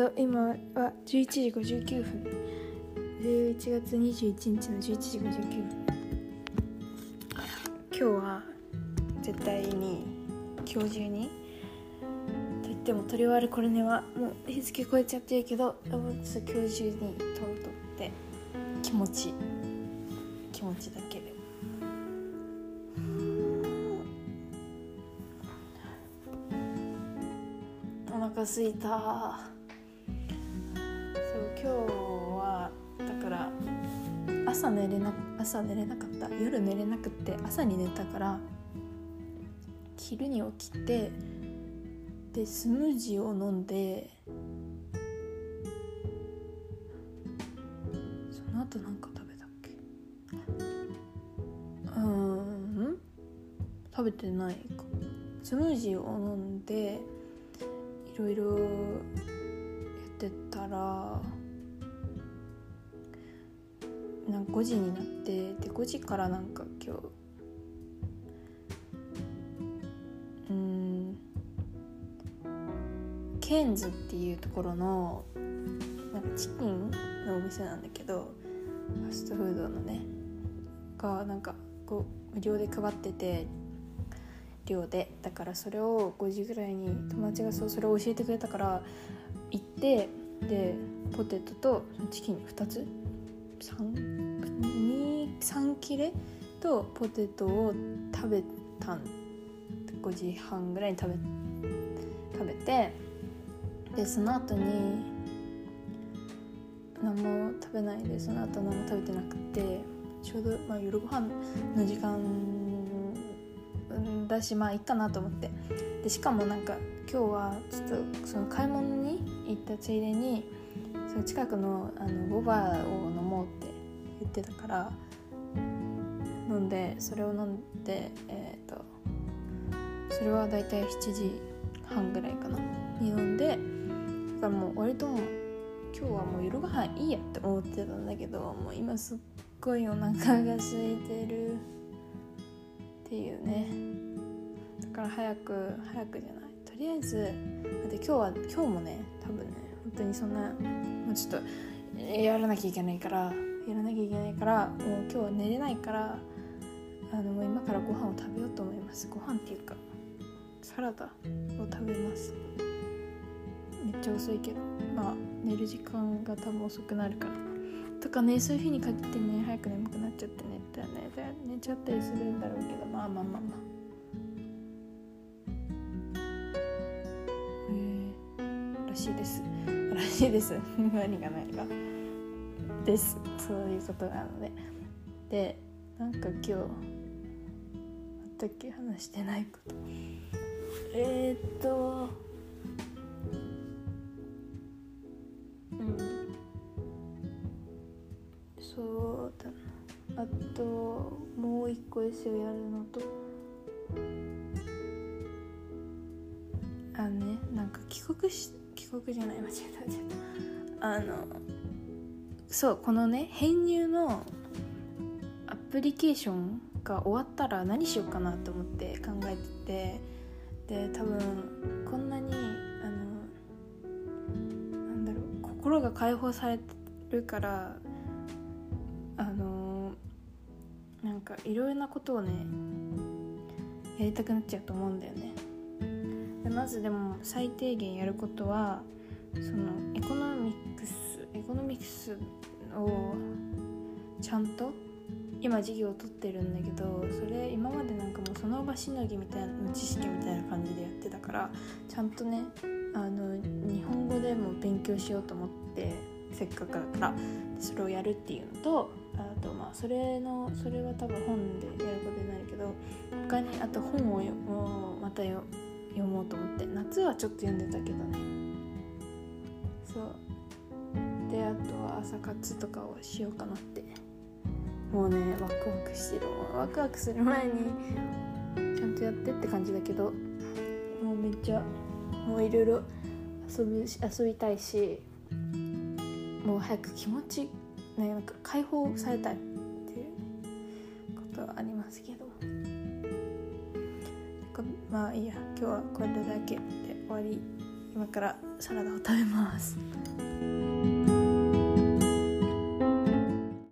と今は11時59分。11月21日の11時59分。今日は絶対に今日中に。と言っても取り終わるこれねはもう日付超えちゃってるけど今日中に取ろうとって気持ち気持ちだけで。お腹すいた。今日はだから朝寝れな朝寝れなかった。夜寝れなくって朝に寝たから昼に起きてでスムージーを飲んでその後なんか食べたっけ？うん。食べてないか。スムージーを飲んでいろいろやってたらなんか5時になってで5時からなんか今日うんケンズっていうところのなんかチキンのお店なんだけどファストフードのねがなんかこう無料で配ってて量で。だからそれを5時ぐらいに友達がそうそれを教えてくれたから行ってでポテトとチキン2つ 3, 切れとポテトを食べたん5時半ぐらいに食べ食べてでその後に何も食べないでその後何も食べてなくてちょうど、まあ、夜ご飯の時間だしまあいいかなと思って。でしかもなんか今日はちょっとその買い物に行ったついでにその近くのあのボバを飲もうって言ってたから飲んでそれを飲んでえっ、ー、とそれはだいたい7時半ぐらいかな。に飲んでだからもう割とも今日はもう夜ご飯いいやって思ってたんだけどもう今すっごいお腹が空いてるっていうね。だから早く早くじゃない。とりあえずだって今日は今日もね多分ね本当にそんなもうちょっとやらなきゃいけないからやらなきゃいけないからもう今日は寝れないからあのもう今からご飯を食べようと思います。ご飯っていうかサラダを食べます。めっちゃ遅いけどまあ寝る時間が多分遅くなるから。とかねそういう日に限ってね早く眠くなっちゃってねだね寝ちゃったりするんだろうけどまあまあまあまあ。えー、らしいです。らしいです。何が何がです。そういうことなので。でなんか今日あったっけ話してないこと。えー、っとうん。そうだな。あともう一個エッセイをやるのと。あのねなんか帰国し帰国じゃない間違えた間違えたあのそうこのね編入のアプリケーションが終わったら何しようかなと思って考えててで多分こんなにあのなんだろう心が解放されるからあのなんかいろいろなことをねやりたくなっちゃうと思うんだよね。まずでも最低限やることはそのエコノミクスエコノミクスをちゃんと今授業を取ってるんだけどそれ今までなんかもうその場しのぎみたいな知識みたいな感じでやってたからちゃんとねあの日本語でも勉強しようと思ってせっかくだからそれをやるっていうのとあとまあそれのそれは多分本でやることになるけど他にあと本をまた読もうと思って。夏はちょっと読んでたけどね。そう。であとは朝活とかをしようかなって。もうねワクワクしてる。ワクワクする前にちゃんとやってって感じだけどもうめっちゃもういろいろ遊び遊びたいしもう早く気持ち、ね、なんか解放されたい。まあいいや今日はこれだけで終わり。今からサラダを食べます。